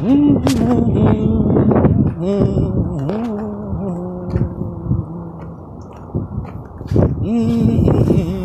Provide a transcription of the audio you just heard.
Mm-hmm. mm-hmm. mm-hmm. mm-hmm.